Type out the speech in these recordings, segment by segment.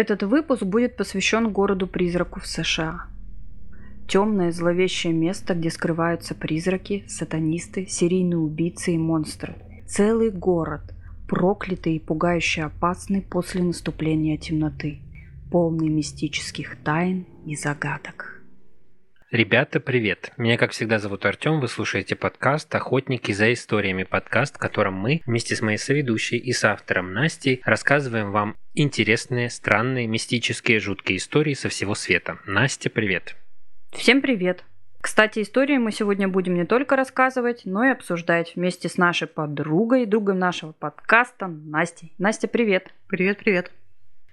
Этот выпуск будет посвящен городу-призраку в США. Темное зловещее место, где скрываются призраки, сатанисты, серийные убийцы и монстры. Целый город, проклятый и пугающе опасный после наступления темноты, полный мистических тайн и загадок. Ребята, привет! Меня, как всегда, зовут Артем, вы слушаете подкаст «Охотники за историями», подкаст, в котором мы вместе с моей соведущей и с автором Настей рассказываем вам интересные, странные, мистические, жуткие истории со всего света. Настя, привет! Всем привет! Кстати, истории мы сегодня будем не только рассказывать, но и обсуждать вместе с нашей подругой, другом нашего подкаста Настей. Настя, привет! Привет-привет!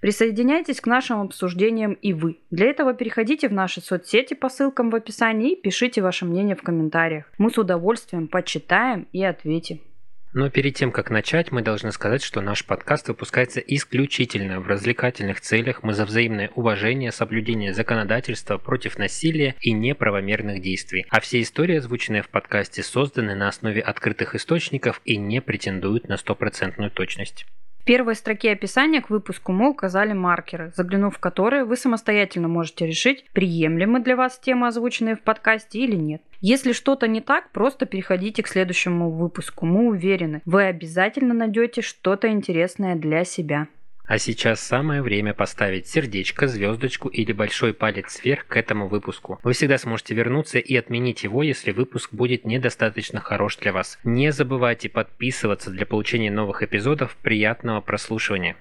Присоединяйтесь к нашим обсуждениям и вы. Для этого переходите в наши соцсети по ссылкам в описании и пишите ваше мнение в комментариях. Мы с удовольствием почитаем и ответим. Но перед тем, как начать, мы должны сказать, что наш подкаст выпускается исключительно в развлекательных целях. Мы за взаимное уважение, соблюдение законодательства против насилия и неправомерных действий. А все истории, озвученные в подкасте, созданы на основе открытых источников и не претендуют на стопроцентную точность первой строке описания к выпуску мы указали маркеры, заглянув в которые вы самостоятельно можете решить, приемлемы для вас темы, озвученные в подкасте или нет. Если что-то не так, просто переходите к следующему выпуску. Мы уверены, вы обязательно найдете что-то интересное для себя. А сейчас самое время поставить сердечко, звездочку или большой палец вверх к этому выпуску. Вы всегда сможете вернуться и отменить его, если выпуск будет недостаточно хорош для вас. Не забывайте подписываться для получения новых эпизодов. Приятного прослушивания.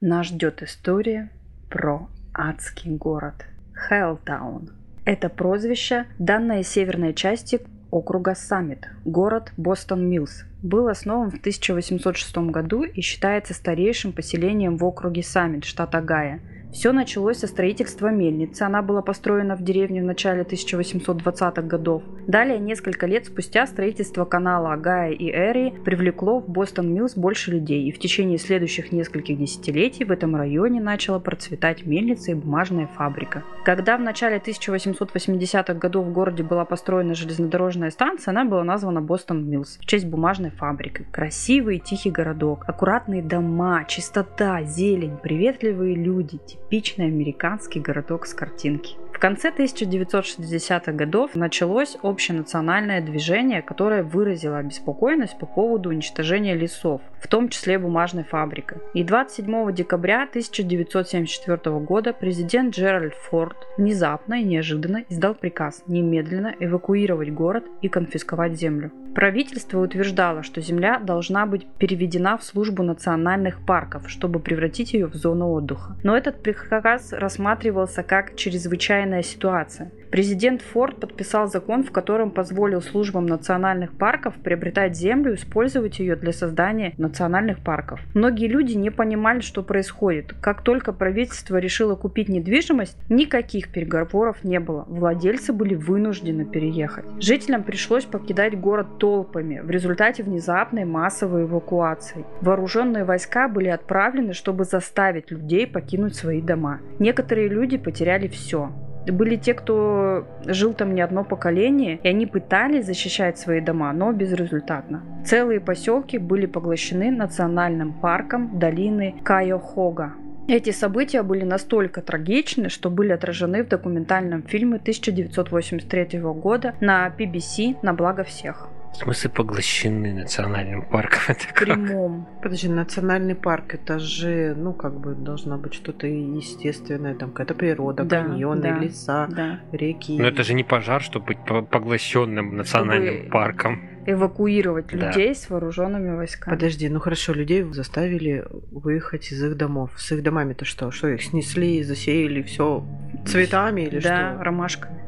Нас ждет история про адский город Хеллтаун. Это прозвище, данное северной части округа Саммит, город Бостон-Миллс, был основан в 1806 году и считается старейшим поселением в округе Саммит, штат Огайо – все началось со строительства мельницы. Она была построена в деревне в начале 1820-х годов. Далее, несколько лет спустя, строительство канала Огайо и Эри привлекло в Бостон Миллс больше людей, и в течение следующих нескольких десятилетий в этом районе начала процветать мельница и бумажная фабрика. Когда в начале 1880-х годов в городе была построена железнодорожная станция, она была названа Бостон Миллс в честь бумажной фабрики. Красивый и тихий городок, аккуратные дома, чистота, зелень, приветливые люди, типичный американский городок с картинки. В конце 1960-х годов началось общенациональное движение, которое выразило обеспокоенность по поводу уничтожения лесов, в том числе бумажной фабрикой. И 27 декабря 1974 года президент Джеральд Форд внезапно и неожиданно издал приказ немедленно эвакуировать город и конфисковать землю. Правительство утверждало, что земля должна быть переведена в службу национальных парков, чтобы превратить ее в зону отдыха. Но этот приказ рассматривался как чрезвычайно чрезвычайная ситуация. Президент Форд подписал закон, в котором позволил службам национальных парков приобретать землю и использовать ее для создания национальных парков. Многие люди не понимали, что происходит. Как только правительство решило купить недвижимость, никаких переговоров не было. Владельцы были вынуждены переехать. Жителям пришлось покидать город толпами в результате внезапной массовой эвакуации. Вооруженные войска были отправлены, чтобы заставить людей покинуть свои дома. Некоторые люди потеряли все. Были те, кто жил там не одно поколение, и они пытались защищать свои дома, но безрезультатно. Целые поселки были поглощены национальным парком долины Кайохога. Эти события были настолько трагичны, что были отражены в документальном фильме 1983 года на BBC «На благо всех». В смысле поглощены национальным парком? Это как? Прямом. Подожди, национальный парк это же, ну, как бы должно быть что-то естественное, там какая-то природа, да, каньоны, да, леса, да. реки. Но это же не пожар, чтобы быть поглощенным национальным чтобы парком. Эвакуировать да. людей с вооруженными войсками. Подожди, ну хорошо, людей заставили выехать из их домов. С их домами-то что? Что их снесли, засеяли все цветами или да, что? Да, ромашками.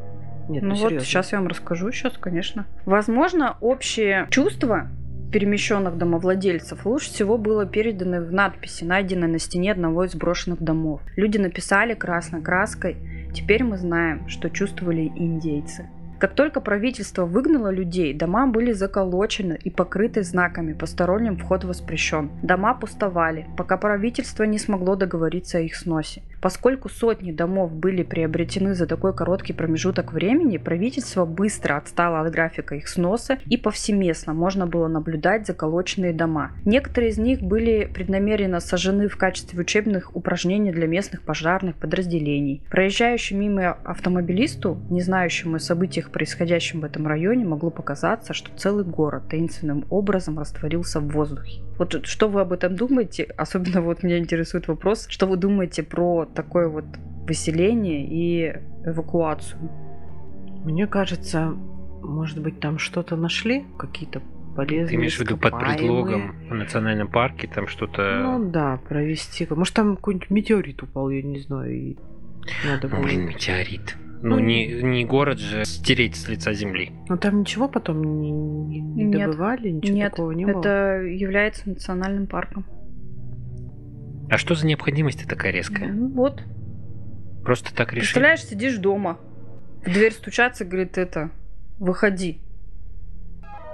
Нет, ну, ну вот сейчас я вам расскажу, сейчас, конечно. Возможно, общее чувство перемещенных домовладельцев лучше всего было передано в надписи, найденной на стене одного из брошенных домов. Люди написали красной краской «Теперь мы знаем, что чувствовали индейцы». Как только правительство выгнало людей, дома были заколочены и покрыты знаками «Посторонним вход воспрещен». Дома пустовали, пока правительство не смогло договориться о их сносе. Поскольку сотни домов были приобретены за такой короткий промежуток времени, правительство быстро отстало от графика их сноса и повсеместно можно было наблюдать заколоченные дома. Некоторые из них были преднамеренно сожжены в качестве учебных упражнений для местных пожарных подразделений. Проезжающий мимо автомобилисту, не знающему о событиях, происходящих в этом районе, могло показаться, что целый город таинственным образом растворился в воздухе. Вот что вы об этом думаете? Особенно вот меня интересует вопрос, что вы думаете про такое вот выселение и эвакуацию? Мне кажется, может быть, там что-то нашли, какие-то полезные Ты имеешь в виду под предлогом в национальном парке там что-то... Ну да, провести. Может, там какой-нибудь метеорит упал, я не знаю, и надо было... Блин, метеорит. Ну, ну не, не город же стереть с лица земли. Ну там ничего потом не, не нет, добывали, ничего нет, такого не было. Это является национальным парком. А что за необходимость такая резкая? Ну вот. Просто так решили. Представляешь, сидишь дома, в дверь стучаться, говорит это, выходи.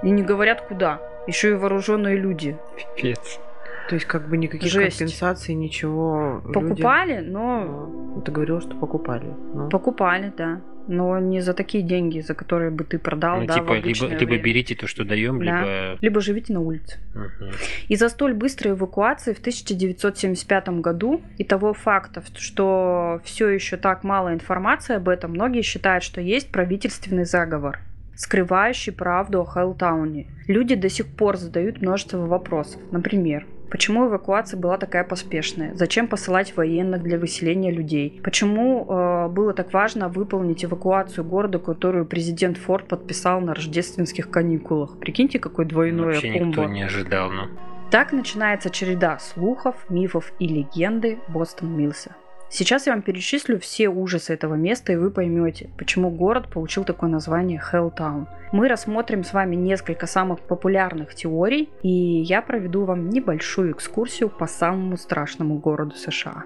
И не говорят куда. Еще и вооруженные люди. Пипец. То есть как бы никаких Жесть. компенсаций, ничего. Покупали, люди... но... Ну, ты говорил, что покупали. Но... Покупали, да. Но не за такие деньги, за которые бы ты продал, ну, да, типа, либо, либо берите то, что даем, да. либо... Либо живите на улице. Угу. Из-за столь быстрой эвакуации в 1975 году и того факта, что все еще так мало информации об этом, многие считают, что есть правительственный заговор скрывающий правду о Хайлтауне. Люди до сих пор задают множество вопросов. Например, Почему эвакуация была такая поспешная? Зачем посылать военных для выселения людей? Почему э, было так важно выполнить эвакуацию города, которую президент Форд подписал на рождественских каникулах? Прикиньте, какой двойной Вообще комбо. никто не ожидал, но... Так начинается череда слухов, мифов и легенды Бостон Милса. Сейчас я вам перечислю все ужасы этого места, и вы поймете, почему город получил такое название Helltown. Мы рассмотрим с вами несколько самых популярных теорий, и я проведу вам небольшую экскурсию по самому страшному городу США.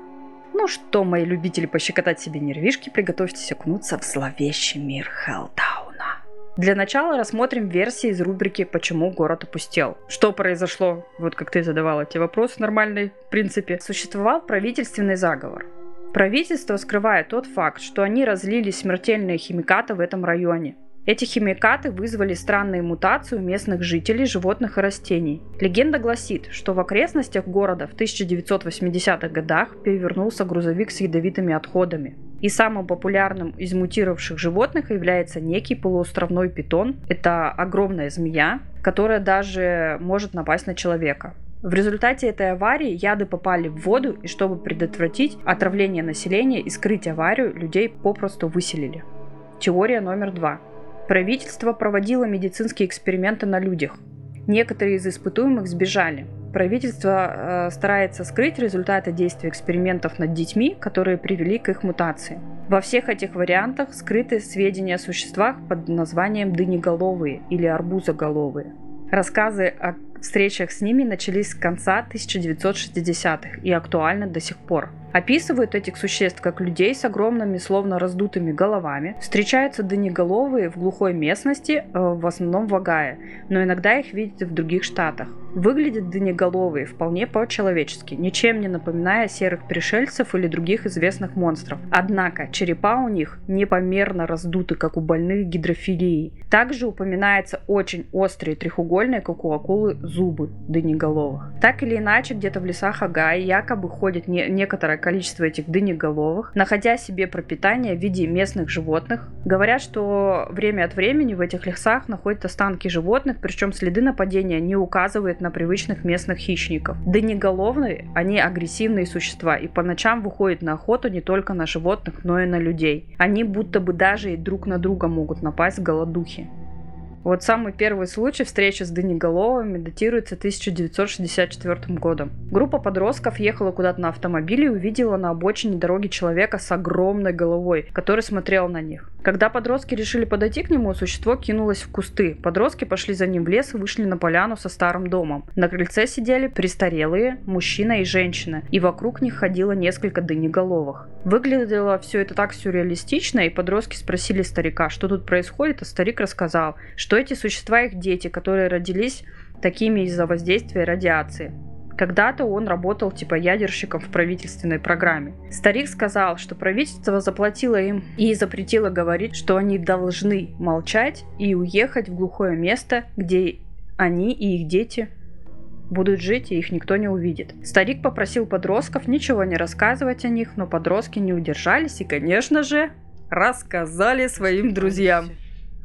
Ну что, мои любители пощекотать себе нервишки, приготовьтесь окунуться в зловещий мир Хеллтауна. Для начала рассмотрим версии из рубрики «Почему город опустел». Что произошло? Вот как ты задавала эти вопросы нормальные, в принципе. Существовал правительственный заговор. Правительство скрывает тот факт, что они разлили смертельные химикаты в этом районе. Эти химикаты вызвали странные мутации у местных жителей, животных и растений. Легенда гласит, что в окрестностях города в 1980-х годах перевернулся грузовик с ядовитыми отходами. И самым популярным из мутировавших животных является некий полуостровной питон. Это огромная змея, которая даже может напасть на человека. В результате этой аварии яды попали в воду, и чтобы предотвратить отравление населения и скрыть аварию, людей попросту выселили. Теория номер два. Правительство проводило медицинские эксперименты на людях. Некоторые из испытуемых сбежали. Правительство э, старается скрыть результаты действия экспериментов над детьми, которые привели к их мутации. Во всех этих вариантах скрыты сведения о существах под названием дынеголовые или арбузоголовые. Рассказы о встречах с ними начались с конца 1960-х и актуальны до сих пор. Описывают этих существ как людей с огромными, словно раздутыми головами. Встречаются дынеголовые в глухой местности, э, в основном в Огайо, но иногда их видят в других штатах. Выглядят дынеголовые вполне по-человечески, ничем не напоминая серых пришельцев или других известных монстров. Однако черепа у них непомерно раздуты, как у больных гидрофилией. Также упоминается очень острые треугольные, как у акулы, зубы дынеголовых. Так или иначе, где-то в лесах Агая якобы ходит не- некоторое количество этих дынеголовых, находя себе пропитание в виде местных животных. Говорят, что время от времени в этих лесах находят останки животных, причем следы нападения не указывают на привычных местных хищников. Дынеголовные, они агрессивные существа и по ночам выходят на охоту не только на животных, но и на людей. Они будто бы даже и друг на друга могут напасть голодухи. Вот самый первый случай встречи с Дынеголовыми датируется 1964 годом. Группа подростков ехала куда-то на автомобиле и увидела на обочине дороги человека с огромной головой, который смотрел на них. Когда подростки решили подойти к нему, существо кинулось в кусты. Подростки пошли за ним в лес и вышли на поляну со старым домом. На крыльце сидели престарелые, мужчина и женщина, и вокруг них ходило несколько дынеголовых. Выглядело все это так сюрреалистично, и подростки спросили старика, что тут происходит, а старик рассказал, что эти существа их дети, которые родились такими из-за воздействия радиации. Когда-то он работал типа ядерщиком в правительственной программе. Старик сказал, что правительство заплатило им и запретило говорить, что они должны молчать и уехать в глухое место, где они и их дети будут жить, и их никто не увидит. Старик попросил подростков ничего не рассказывать о них, но подростки не удержались и, конечно же, рассказали своим друзьям.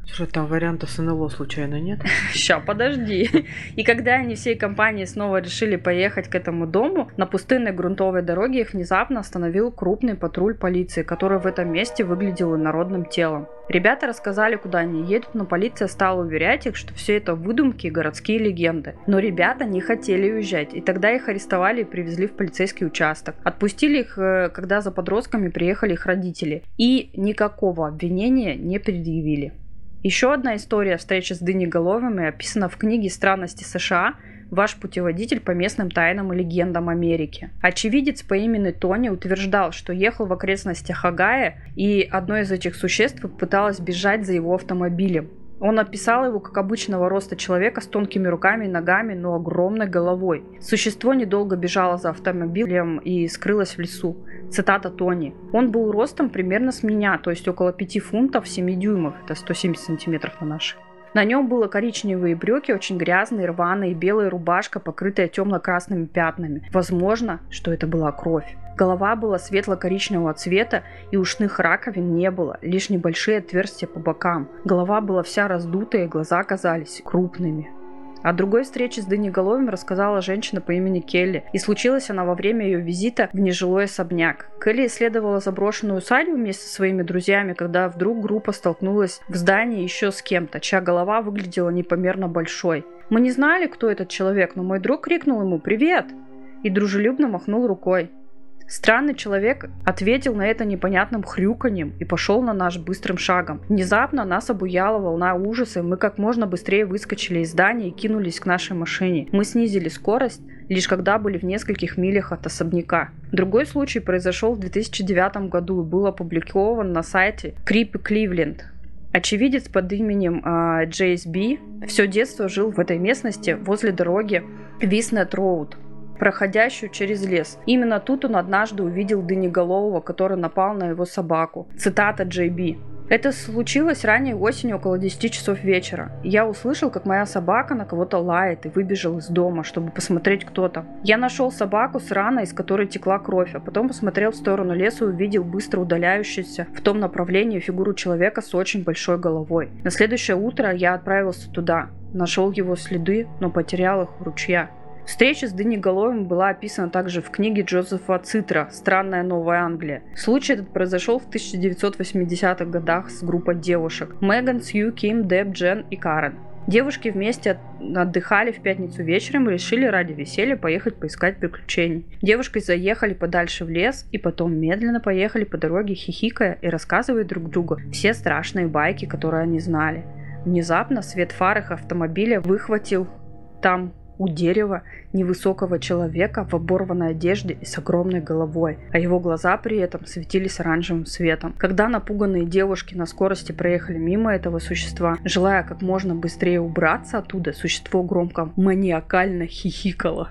Слушай, там варианта с НЛО случайно нет? Ща, подожди. И когда они всей компанией снова решили поехать к этому дому, на пустынной грунтовой дороге их внезапно остановил крупный патруль полиции, который в этом месте выглядел инородным телом. Ребята рассказали, куда они едут, но полиция стала уверять их, что все это выдумки и городские легенды. Но ребята не хотели уезжать, и тогда их арестовали и привезли в полицейский участок. Отпустили их, э, когда за подростками приехали их родители. И никакого обвинения не предъявили. Еще одна история встречи с Дынеголовыми описана в книге «Странности США. Ваш путеводитель по местным тайнам и легендам Америки». Очевидец по имени Тони утверждал, что ехал в окрестностях Агая, и одно из этих существ пыталось бежать за его автомобилем. Он описал его как обычного роста человека с тонкими руками и ногами, но огромной головой. Существо недолго бежало за автомобилем и скрылось в лесу. Цитата Тони. Он был ростом примерно с меня, то есть около 5 фунтов 7 дюймов, это 170 сантиметров на наши. На нем было коричневые брюки, очень грязные, рваные, белая рубашка, покрытая темно-красными пятнами. Возможно, что это была кровь. Голова была светло-коричневого цвета, и ушных раковин не было, лишь небольшие отверстия по бокам. Голова была вся раздутая, глаза казались крупными. О другой встрече с Дынеголовым рассказала женщина по имени Келли, и случилась она во время ее визита в нежилой особняк. Келли исследовала заброшенную усадьбу вместе со своими друзьями, когда вдруг группа столкнулась в здании еще с кем-то, чья голова выглядела непомерно большой. Мы не знали, кто этот человек, но мой друг крикнул ему «Привет!» и дружелюбно махнул рукой. Странный человек ответил на это непонятным хрюканьем и пошел на наш быстрым шагом. Внезапно нас обуяла волна ужаса, и мы как можно быстрее выскочили из здания и кинулись к нашей машине. Мы снизили скорость, лишь когда были в нескольких милях от особняка. Другой случай произошел в 2009 году и был опубликован на сайте Creepy Cleveland. Очевидец под именем э, Би все детство жил в этой местности возле дороги Виснет Роуд проходящую через лес. Именно тут он однажды увидел Дынеголового, который напал на его собаку. Цитата Джей Би. Это случилось ранней осенью около 10 часов вечера. Я услышал, как моя собака на кого-то лает и выбежал из дома, чтобы посмотреть, кто там. Я нашел собаку с раной, из которой текла кровь, а потом посмотрел в сторону леса и увидел быстро удаляющуюся в том направлении фигуру человека с очень большой головой. На следующее утро я отправился туда, нашел его следы, но потерял их у ручья. Встреча с Дынеголовым была описана также в книге Джозефа Цитра «Странная Новая Англия». Случай этот произошел в 1980-х годах с группой девушек Меган, Сью, Ким, Деб, Джен и Карен. Девушки вместе отдыхали в пятницу вечером и решили ради веселья поехать поискать приключений. Девушки заехали подальше в лес и потом медленно поехали по дороге, хихикая и рассказывая друг другу все страшные байки, которые они знали. Внезапно свет фар их автомобиля выхватил там у дерева невысокого человека в оборванной одежде и с огромной головой, а его глаза при этом светились оранжевым светом. Когда напуганные девушки на скорости проехали мимо этого существа, желая как можно быстрее убраться оттуда, существо громко маниакально хихикало.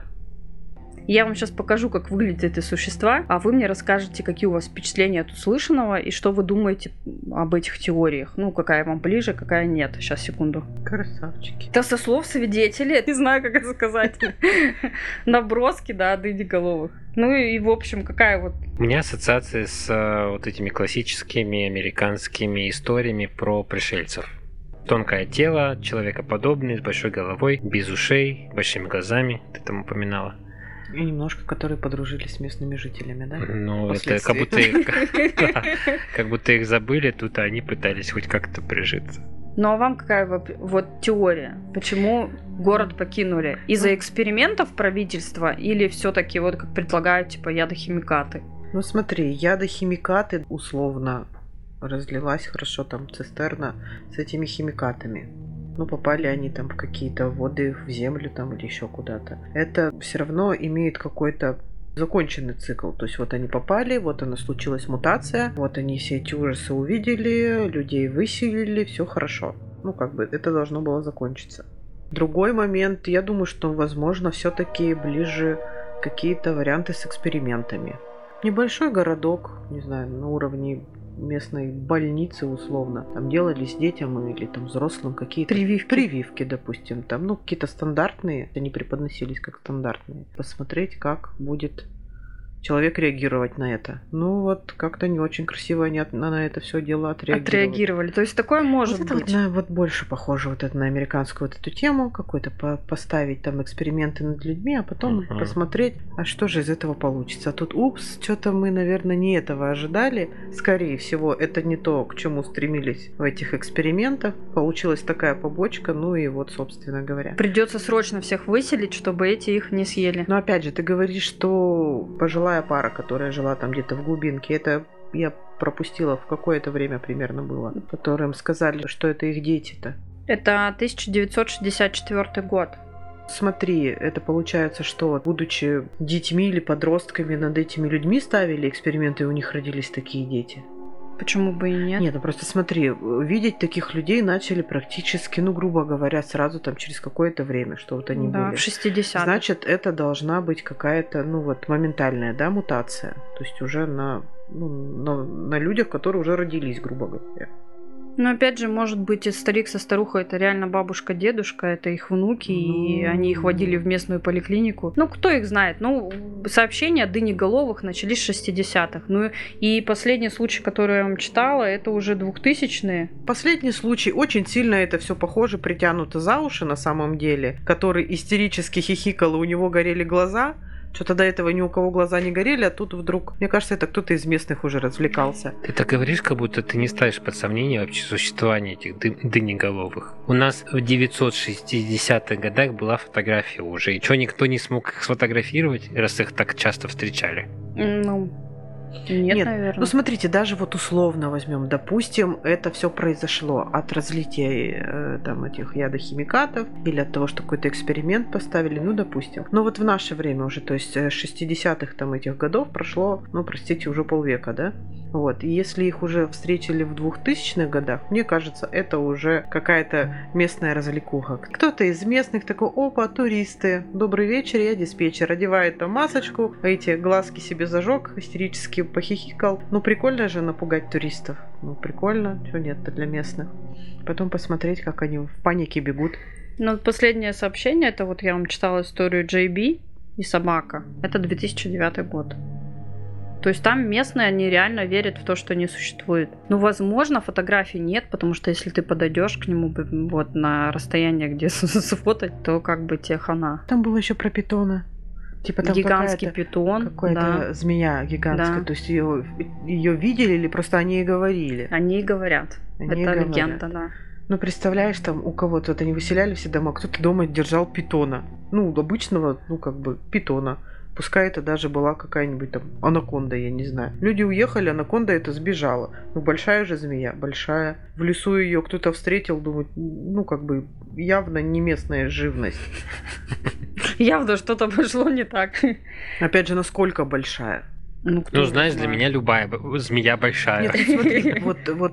Я вам сейчас покажу, как выглядят эти существа, а вы мне расскажете, какие у вас впечатления от услышанного и что вы думаете об этих теориях. Ну, какая вам ближе, какая нет. Сейчас, секунду. Красавчики. Это со слов свидетелей. Не знаю, как это сказать. Наброски, да, дыди головых. Ну и, в общем, какая вот... У меня ассоциация с э, вот этими классическими американскими историями про пришельцев. Тонкое тело, человекоподобный, с большой головой, без ушей, большими глазами, ты там упоминала. И немножко, которые подружились с местными жителями, да? Ну, это как будто, их, как будто их забыли, тут они пытались хоть как-то прижиться. Ну а вам какая вот теория? Почему город покинули? Из-за экспериментов правительства или все-таки вот как предлагают типа ядохимикаты? Ну смотри, ядохимикаты условно разлилась хорошо там цистерна с этими химикатами ну, попали они там в какие-то воды, в землю там или еще куда-то. Это все равно имеет какой-то законченный цикл. То есть вот они попали, вот она случилась мутация, вот они все эти ужасы увидели, людей выселили, все хорошо. Ну, как бы это должно было закончиться. Другой момент, я думаю, что, возможно, все-таки ближе какие-то варианты с экспериментами. Небольшой городок, не знаю, на уровне местной больницы условно. Там делались детям или там взрослым какие-то Прививки. прививки, допустим. Там, ну, какие-то стандартные, они преподносились как стандартные. Посмотреть, как будет человек реагировать на это. Ну вот как-то не очень красиво они от- на, на это все дело отреагировали. Отреагировали. То есть такое может вот это быть. вот, на- вот больше похоже вот это на американскую вот эту тему, какой-то по- поставить там эксперименты над людьми, а потом Мгм. посмотреть, а что же из этого получится. А тут, упс, что-то мы, наверное, не этого ожидали. Скорее всего, это не то, к чему стремились в этих экспериментах. Получилась такая побочка, ну и вот, собственно говоря. Придется срочно всех выселить, чтобы эти их не съели. Но опять же, ты говоришь, что пожилая пара, которая жила там где-то в глубинке, это я пропустила в какое-то время примерно было, которым сказали, что это их дети-то. Это 1964 год. Смотри, это получается, что будучи детьми или подростками над этими людьми ставили эксперименты, и у них родились такие дети. Почему бы и нет? Нет, ну просто смотри, видеть таких людей начали практически, ну, грубо говоря, сразу там через какое-то время, что вот они да, были. в 60 Значит, это должна быть какая-то, ну вот, моментальная, да, мутация. То есть уже на, ну, на, на людях, которые уже родились, грубо говоря. Но опять же, может быть, и старик со старухой это реально бабушка, дедушка, это их внуки, и Ну. они их водили в местную поликлинику. Ну, кто их знает? Ну, сообщения о дыне-головых начались с 60-х. Ну, и последний случай, который я вам читала, это уже 2000-е. Последний случай очень сильно это все похоже, притянуто за уши на самом деле, который истерически хихикал, и у него горели глаза. Что-то до этого ни у кого глаза не горели, а тут вдруг, мне кажется, это кто-то из местных уже развлекался. Ты так говоришь, как будто ты не ставишь под сомнение вообще существование этих ды- дынеголовых. У нас в 960-х годах была фотография уже, и что никто не смог их сфотографировать, раз их так часто встречали? Ну, нет, Нет, наверное. Ну, смотрите, даже вот условно возьмем, допустим, это все произошло от разлития э, там этих ядохимикатов или от того, что какой-то эксперимент поставили, ну, допустим. Но вот в наше время уже, то есть э, 60-х там этих годов прошло, ну, простите, уже полвека, да? Вот, и если их уже встретили в 2000-х годах, мне кажется, это уже какая-то местная развлекуха. Кто-то из местных такой, опа, туристы, добрый вечер, я диспетчер, одевает там масочку, эти глазки себе зажег, истерически похихикал. Ну, прикольно же напугать туристов. Ну, прикольно, что нет-то для местных. Потом посмотреть, как они в панике бегут. Ну, последнее сообщение, это вот я вам читала историю JB и собака. Это 2009 год. То есть там местные, они реально верят в то, что не существует. Ну, возможно, фотографий нет, потому что если ты подойдешь к нему вот на расстояние, где сфотать, то как бы тебе хана. Там было еще про питона. Типа там Гигантский питон. Какая-то да. змея гигантская. Да. То есть ее, ее видели или просто они и говорили? Они и говорят. Они это говорят. легенда, да. Ну, представляешь, там у кого-то вот они выселяли все дома, кто-то дома держал питона. Ну, обычного, ну, как бы, питона. Пускай это даже была какая-нибудь там анаконда, я не знаю. Люди уехали, анаконда это сбежала. Ну, большая же змея, большая. В лесу ее кто-то встретил, думает, ну, как бы, явно не местная живность. Явно что-то пошло не так. Опять же, насколько большая? Ну, кто Ну, знаешь, для знает. меня любая змея большая. Нет, смотри, вот, вот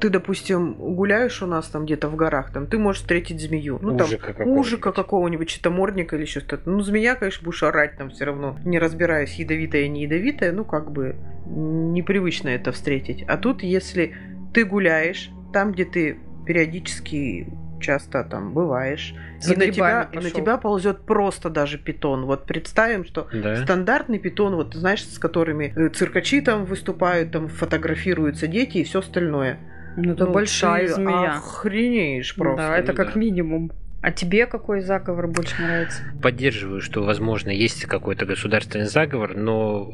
ты, допустим, гуляешь у нас там где-то в горах, там ты можешь встретить змею. Ну, там, Ужика какого-нибудь. ужика какого-нибудь, щитомордника или еще что-то. Ну, змея, конечно, будешь орать там все равно, не разбираясь, ядовитая, не ядовитая, ну, как бы непривычно это встретить. А тут, если ты гуляешь там, где ты периодически часто там бываешь, За и на, тебя, и на тебя ползет просто даже питон. Вот представим, что Да? Стандартный питон, вот знаешь, с которыми э, циркачи там выступают, там фотографируются дети и все остальное. Ну, это Ну, большая ты змея. Охренеешь просто. Да, это как да. минимум. А тебе какой заговор больше нравится? Поддерживаю, что, возможно, есть какой-то государственный заговор, но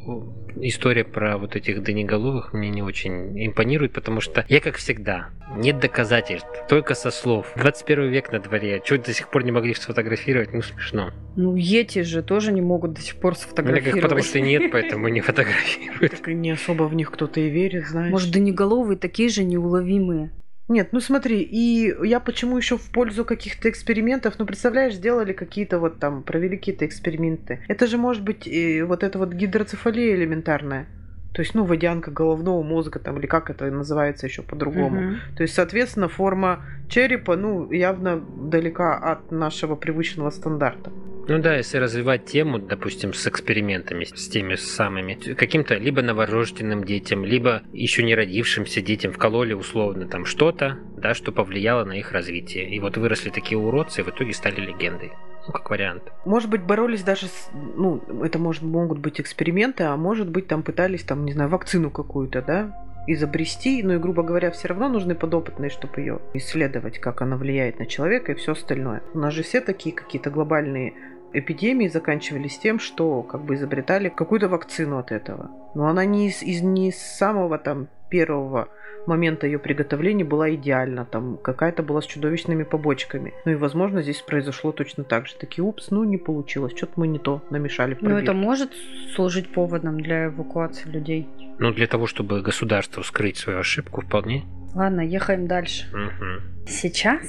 история про вот этих дынеголовых мне не очень импонирует, потому что я, как всегда, нет доказательств, только со слов. 21 век на дворе, чего до сих пор не могли сфотографировать, ну смешно. Ну, ети же тоже не могут до сих пор Ну, как- сфотографировать. Потому что нет, поэтому не фотографируют. Так и не особо в них кто-то и верит, знаешь. Может, дынеголовые такие же неуловимые. Нет, ну смотри, и я почему еще в пользу каких-то экспериментов, ну представляешь, сделали какие-то вот там, провели какие-то эксперименты. Это же может быть и вот эта вот гидроцефалия элементарная. То есть, ну, водянка головного мозга, там, или как это называется еще по-другому. Мгм. То есть, соответственно, форма черепа, ну, явно далека от нашего привычного стандарта. Ну да, если развивать тему, допустим, с экспериментами, с теми самыми, каким-то либо новорожденным детям, либо еще не родившимся детям вкололи условно там что-то, да, что повлияло на их развитие. И вот выросли такие уродцы, и в итоге стали легендой. Ну, как вариант. Может быть, боролись даже с... Ну, это может, могут быть эксперименты, а может быть, там пытались, там, не знаю, вакцину какую-то, да, изобрести, ну и, грубо говоря, все равно нужны подопытные, чтобы ее исследовать, как она влияет на человека и все остальное. У нас же все такие какие-то глобальные эпидемии заканчивались тем, что как бы изобретали какую-то вакцину от этого. Но она не из, из не с самого там первого момента ее приготовления была идеальна, там какая-то была с чудовищными побочками. Ну и, возможно, здесь произошло точно так же. Такие, упс, ну не получилось, что-то мы не то намешали. Но Ну, это пробирке». может служить поводом для эвакуации людей. Ну, для того, чтобы государству скрыть свою ошибку, вполне. Ладно, ехаем дальше. Мгм. Сейчас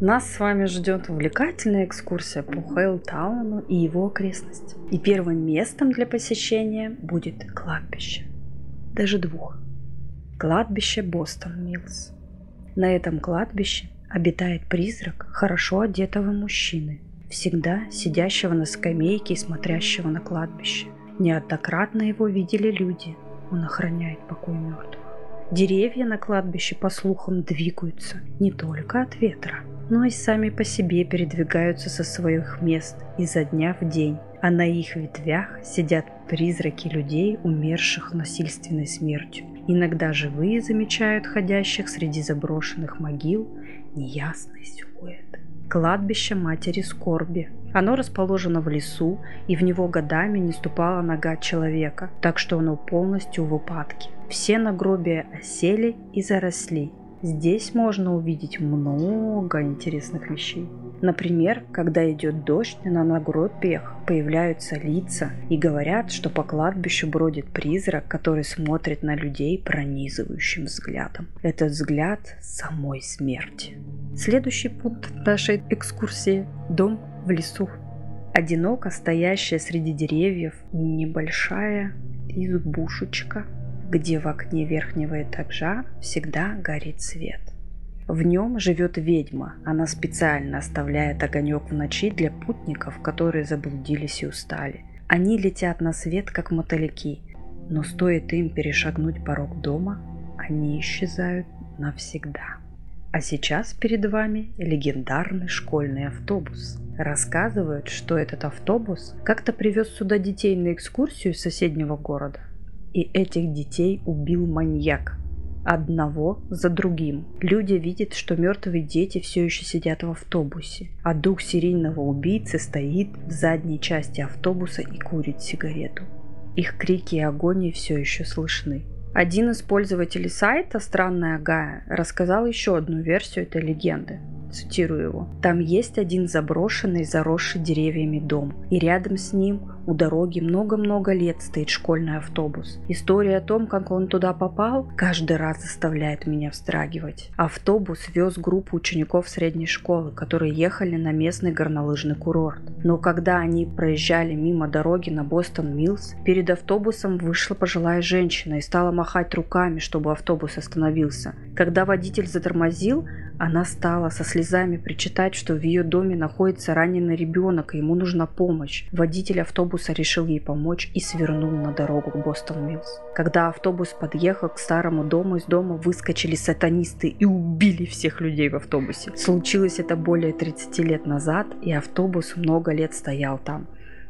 нас с вами ждет увлекательная экскурсия по Хейлтауну и его окрестностям. И первым местом для посещения будет кладбище. Даже двух. Кладбище Бостон Миллс. На этом кладбище обитает призрак хорошо одетого мужчины, всегда сидящего на скамейке и смотрящего на кладбище. Неоднократно его видели люди. Он охраняет покой мертвых. Деревья на кладбище, по слухам, двигаются не только от ветра, но и сами по себе передвигаются со своих мест изо дня в день, а на их ветвях сидят призраки людей, умерших насильственной смертью. Иногда живые замечают ходящих среди заброшенных могил неясный силуэт. Кладбище Матери Скорби. Оно расположено в лесу, и в него годами не ступала нога человека, так что оно полностью в упадке. Все нагробия осели и заросли. Здесь можно увидеть много интересных вещей. Например, когда идет дождь, на нагробиях появляются лица и говорят, что по кладбищу бродит призрак, который смотрит на людей пронизывающим взглядом. Этот взгляд самой смерти. Следующий пункт нашей экскурсии – дом в лесу. Одиноко стоящая среди деревьев небольшая избушечка, где в окне верхнего этажа всегда горит свет. В нем живет ведьма. Она специально оставляет огонек в ночи для путников, которые заблудились и устали. Они летят на свет, как мотыльки, но стоит им перешагнуть порог дома, они исчезают навсегда. А сейчас перед вами легендарный школьный автобус. Рассказывают, что этот автобус как-то привез сюда детей на экскурсию из соседнего города. И этих детей убил маньяк. Одного за другим. Люди видят, что мертвые дети все еще сидят в автобусе, а дух серийного убийцы стоит в задней части автобуса и курит сигарету. Их крики и агонии все еще слышны. Один из пользователей сайта «Странная Гая» рассказал еще одну версию этой легенды. Цитирую его. «Там есть один заброшенный, заросший деревьями дом, и рядом с ним у дороги много-много лет стоит школьный автобус. История о том, как он туда попал, каждый раз заставляет меня вздрагивать. Автобус вез группу учеников средней школы, которые ехали на местный горнолыжный курорт. Но когда они проезжали мимо дороги на Бостон Миллс, перед автобусом вышла пожилая женщина и стала махать руками, чтобы автобус остановился. Когда водитель затормозил, она стала со слезами причитать, что в ее доме находится раненый ребенок, и ему нужна помощь. Водитель автобуса решил ей помочь и свернул на дорогу к Бостон Миллс. Когда автобус подъехал к старому дому, из дома выскочили сатанисты и убили всех людей в автобусе. Случилось это более 30 лет назад, и автобус много лет стоял там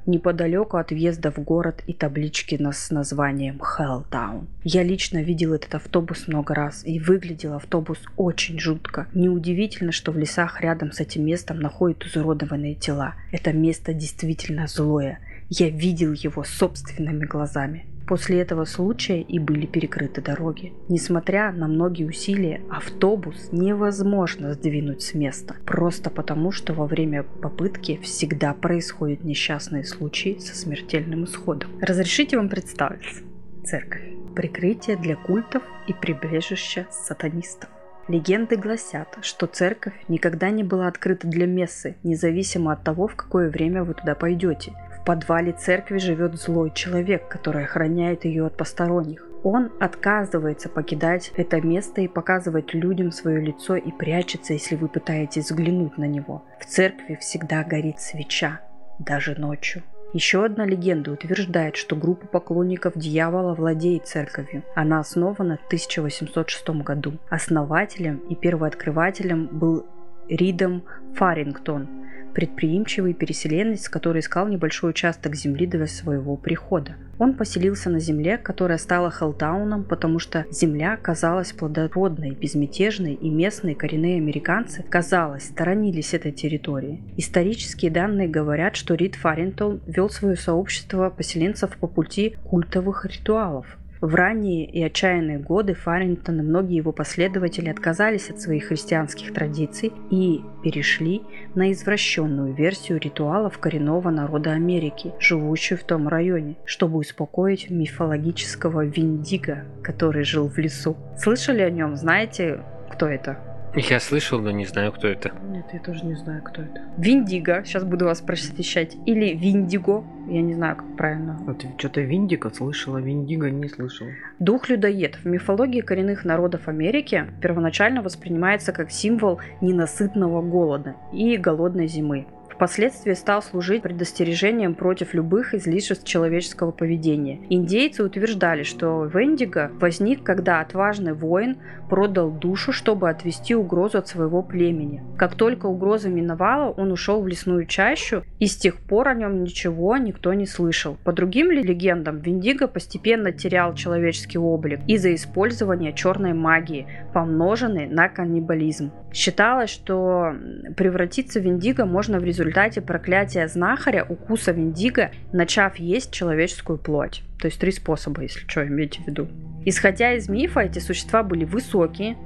неподалеку от въезда в город и таблички с названием Helltown. Я лично видел этот автобус много раз, и выглядел автобус очень жутко. Неудивительно, что в лесах рядом с этим местом находят изуродованные тела. Это место действительно злое. Я видел его собственными глазами. После этого случая и были перекрыты дороги. Несмотря на многие усилия, автобус невозможно сдвинуть с места. Просто потому, что во время попытки всегда происходят несчастные случаи со смертельным исходом. Разрешите вам представиться. Церковь. Прикрытие для культов и прибежище сатанистов. Легенды гласят, что церковь никогда не была открыта для мессы, независимо от того, в какое время вы туда пойдете. В подвале церкви живет злой человек, который охраняет ее от посторонних. Он отказывается покидать это место и показывать людям свое лицо и прячется, если вы пытаетесь взглянуть на него. В церкви всегда горит свеча, даже ночью. Еще одна легенда утверждает, что группа поклонников дьявола владеет церковью. Она основана в 1806 году. Основателем и первооткрывателем был Ридом Фарингтон, предприимчивый переселенец, который искал небольшой участок земли для своего прихода. Он поселился на земле, которая стала Хелтауном, потому что земля казалась плодородной, безмятежной, и местные коренные американцы, казалось, сторонились этой территории. Исторические данные говорят, что Рид Фаринтон вел свое сообщество поселенцев по пути культовых ритуалов. В ранние и отчаянные годы Фарингтон и многие его последователи отказались от своих христианских традиций и перешли на извращенную версию ритуалов коренного народа Америки, живущую в том районе, чтобы успокоить мифологического Виндиго, который жил в лесу. Слышали о нем? Знаете, кто это? Я слышал, но не знаю, кто это. Нет, я тоже не знаю, кто это. Виндиго, сейчас буду вас просвещать, или Виндиго, я не знаю, как правильно. Вот что-то Виндиго слышала, Виндиго не слышала. Дух-людоед в мифологии коренных народов Америки первоначально воспринимается как символ ненасытного голода и голодной зимы. Впоследствии стал служить предостережением против любых излишеств человеческого поведения. Индейцы утверждали, что Вендиго возник, когда отважный воин продал душу, чтобы отвести угрозу от своего племени. Как только угроза миновала, он ушел в лесную чащу, и с тех пор о нем ничего никто не слышал. По другим легендам, Виндиго постепенно терял человеческий облик из-за использования черной магии, помноженной на каннибализм. Считалось, что превратиться в Виндиго можно в результате проклятия знахаря, укуса Виндиго, начав есть человеческую плоть. То есть три способа, если что, имейте в виду. Исходя из мифа, эти существа были высокие,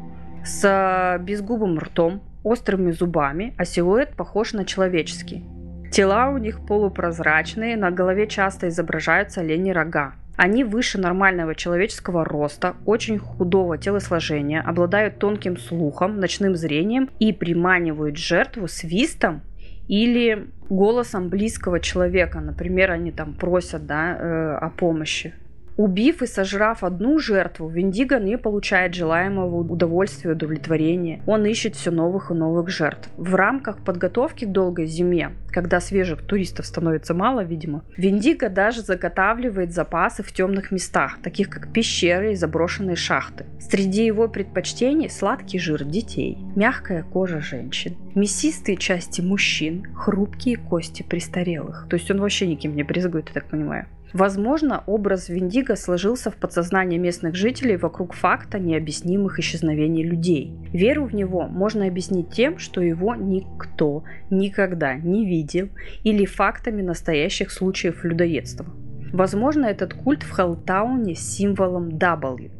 с безгубым ртом, острыми зубами, а силуэт похож на человеческий. Тела у них полупрозрачные, на голове часто изображаются олени рога. Они выше нормального человеческого роста, очень худого телосложения, обладают тонким слухом, ночным зрением и приманивают жертву свистом или голосом близкого человека. Например, они там просят да, э, о помощи. Убив и сожрав одну жертву, Виндиго не получает желаемого удовольствия и удовлетворения. Он ищет все новых и новых жертв. В рамках подготовки к долгой зиме, когда свежих туристов становится мало, видимо, Виндиго даже заготавливает запасы в темных местах, таких как пещеры и заброшенные шахты. Среди его предпочтений сладкий жир детей, мягкая кожа женщин, мясистые части мужчин, хрупкие кости престарелых. То есть он вообще никем не брезгует, я так понимаю. Возможно, образ Виндиго сложился в подсознании местных жителей вокруг факта необъяснимых исчезновений людей. Веру в него можно объяснить тем, что его никто никогда не видел или фактами настоящих случаев людоедства. Возможно, этот культ в Хеллтауне с символом W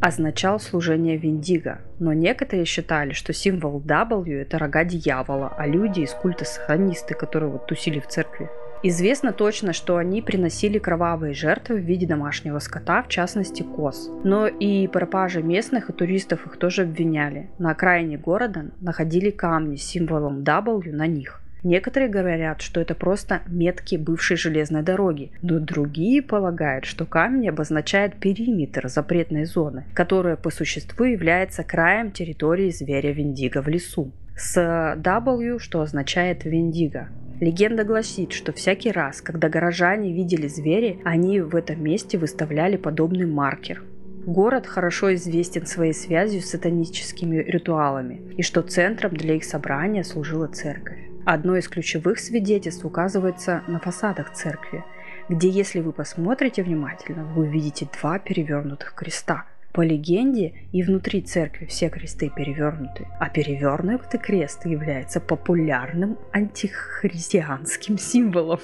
означал служение Виндиго, но некоторые считали, что символ W – это рога дьявола, а люди из культа сатанисты, которые вот тусили в церкви. Известно точно, что они приносили кровавые жертвы в виде домашнего скота, в частности коз. Но и пропажи местных и туристов их тоже обвиняли. На окраине города находили камни с символом W на них. Некоторые говорят, что это просто метки бывшей железной дороги, но другие полагают, что камень обозначает периметр запретной зоны, которая по существу является краем территории зверя Виндиго в лесу. С W, что означает Виндиго. Легенда гласит, что всякий раз, когда горожане видели звери, они в этом месте выставляли подобный маркер. Город хорошо известен своей связью с сатаническими ритуалами, и что центром для их собрания служила церковь. Одно из ключевых свидетельств указывается на фасадах церкви, где, если вы посмотрите внимательно, вы увидите два перевернутых креста – по легенде, и внутри церкви все кресты перевернуты, а перевернутый крест является популярным антихристианским символом.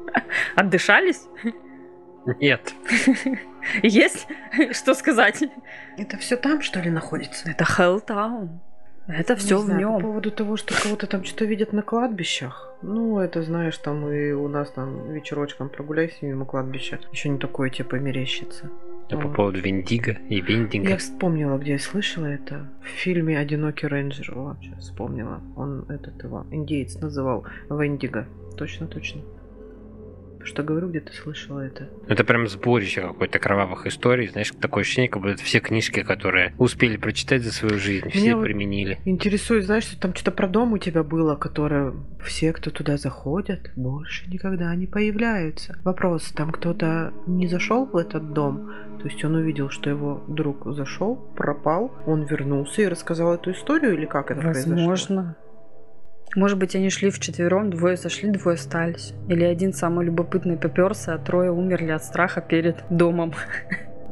Отдышались? Нет. Есть что сказать? Это все там, что ли, находится? Это Хеллтаун. Это все в нем. По поводу того, что кого-то там что-то видят на кладбищах. Ну, это знаешь, там и у нас там вечерочком прогуляйся мимо кладбища. Еще не такое тебе померещится. А по поводу Виндиго и Виндинга. Я вспомнила, где я слышала это. В фильме «Одинокий рейнджер». Сейчас вспомнила. Он этот его, индеец называл Виндиго. Точно, точно. Что говорю, где-то слышала это. Это прям сборище какой-то кровавых историй. Знаешь, такое ощущение, как будто все книжки, которые успели прочитать за свою жизнь, все Меня вот применили. Интересует, знаешь, что там что-то про дом у тебя было, которое все, кто туда заходят, больше никогда не появляются. Вопрос, там кто-то не зашел в этот дом, то есть он увидел, что его друг зашел, пропал, он вернулся и рассказал эту историю, или как это произошло? Возможно. Может быть, они шли вчетвером, двое зашли, двое остались. Или один самый любопытный поперся, а трое умерли от страха перед домом.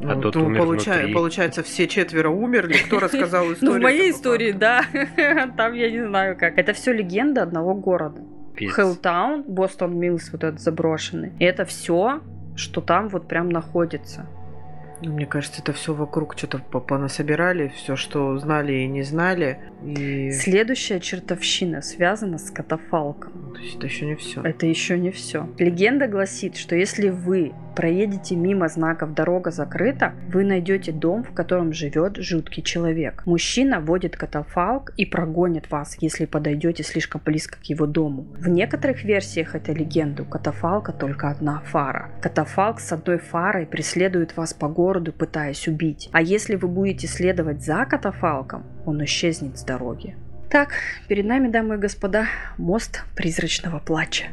А Ну, тот то умер получа- внутри. Получается, все четверо умерли. Кто рассказал историю? Ну, в моей истории, да. Там я не знаю как. Это все легенда одного города. Хеллтаун, Бостон Миллс, вот этот заброшенный. И это все, что там вот прям находится. Мне кажется, это все вокруг что-то понасобирали, все, что знали и не знали. И... Следующая чертовщина связана с катафалком. То есть это еще не все. Это еще не все. Легенда гласит, что если вы проедете мимо знаков «Дорога закрыта», вы найдете дом, в котором живет жуткий человек. Мужчина водит катафалк и прогонит вас, если подойдете слишком близко к его дому. В некоторых версиях этой легенды у катафалка только одна фара. Катафалк с одной фарой преследует вас по городу, пытаясь убить. А если вы будете следовать за катафалком, он исчезнет с дороги. Так, перед нами, дамы и господа, мост призрачного плача.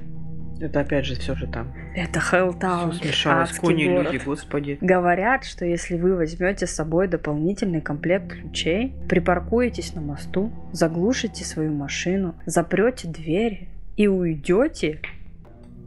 Это опять же все же там. Это Хеллтаун, Все смешалось. Кони, город. люди, господи. Говорят, что если вы возьмете с собой дополнительный комплект ключей, припаркуетесь на мосту, заглушите свою машину, запрете двери и уйдете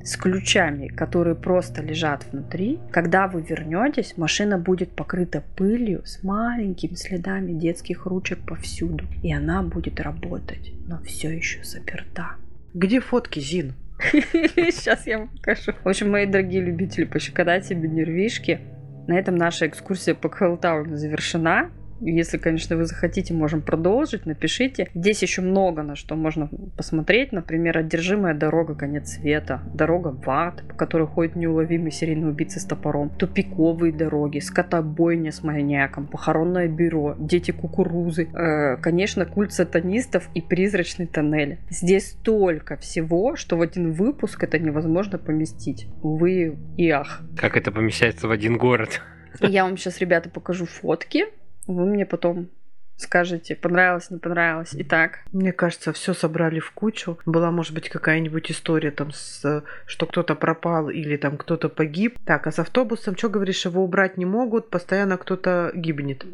с ключами, которые просто лежат внутри, когда вы вернетесь, машина будет покрыта пылью с маленькими следами детских ручек повсюду. И она будет работать, но все еще заперта. Где фотки, Зин? Сейчас я вам покажу. В общем, мои дорогие любители пощекотать себе нервишки, на этом наша экскурсия по Хеллтауну завершена. Если, конечно, вы захотите, можем продолжить, напишите. Здесь еще много на что можно посмотреть. Например, «Одержимая дорога. Конец света», «Дорога в ад», по которой ходит неуловимый серийный убийца с топором, «Тупиковые дороги», «Скотобойня с маньяком», «Похоронное бюро», «Дети кукурузы», э, конечно, «Культ сатанистов» и «Призрачный тоннель». Здесь столько всего, что в один выпуск это невозможно поместить. Увы и ах. Как это помещается в один город? Я вам сейчас, ребята, покажу фотки. Вы мне потом скажете, понравилось, не понравилось. Итак, Мне кажется, все собрали в кучу. Была, может быть, какая-нибудь история там, с, что кто-то пропал или там кто-то погиб. Так, а с автобусом, что говоришь, его убрать не могут, постоянно кто-то гибнет.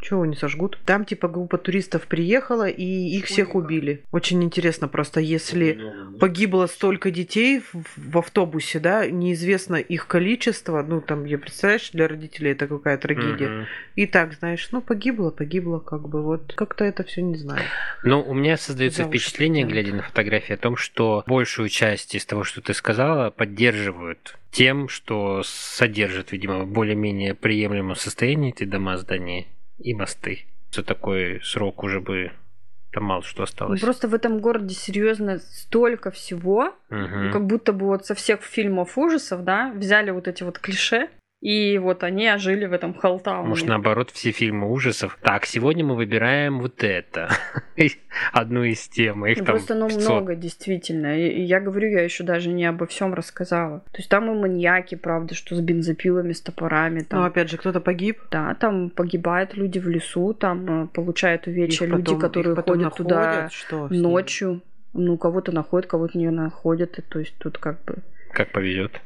Чего не сожгут? Там типа группа туристов приехала и их всех убили. Очень интересно просто, если погибло столько детей в, в автобусе, да, неизвестно их количество, ну там, я представляешь, для родителей это какая трагедия. И так, знаешь, ну погибло, погибло, как бы вот как-то это все не знаю. Ну, у меня создается За уши впечатление, притянут. глядя на фотографии, о том, что большую часть из того, что ты сказала, поддерживают тем, что содержат, видимо, в более-менее приемлемом состоянии эти дома, здания и мосты. За такой срок уже бы там мало что осталось. просто в этом городе серьезно столько всего, Мгм. как будто бы вот со всех фильмов ужасов, да, взяли вот эти вот клише, и вот они ожили в этом Хеллтауне. Может, наоборот, все фильмы ужасов. Так, сегодня мы выбираем вот это. Одну из тем. Их Ну, там Просто, ну, 500. много, действительно. И, и я говорю, я еще даже не обо всем рассказала. То есть там и маньяки, правда, что с бензопилами, с топорами. Там, Но опять же, кто-то погиб, Да, там погибают люди в лесу, там э, получают увечья их люди, потом- которые их потом ходят туда находят, что с ними? ночью. Ну, кого-то находят, кого-то не находят. И, то есть тут как бы... Как повезет.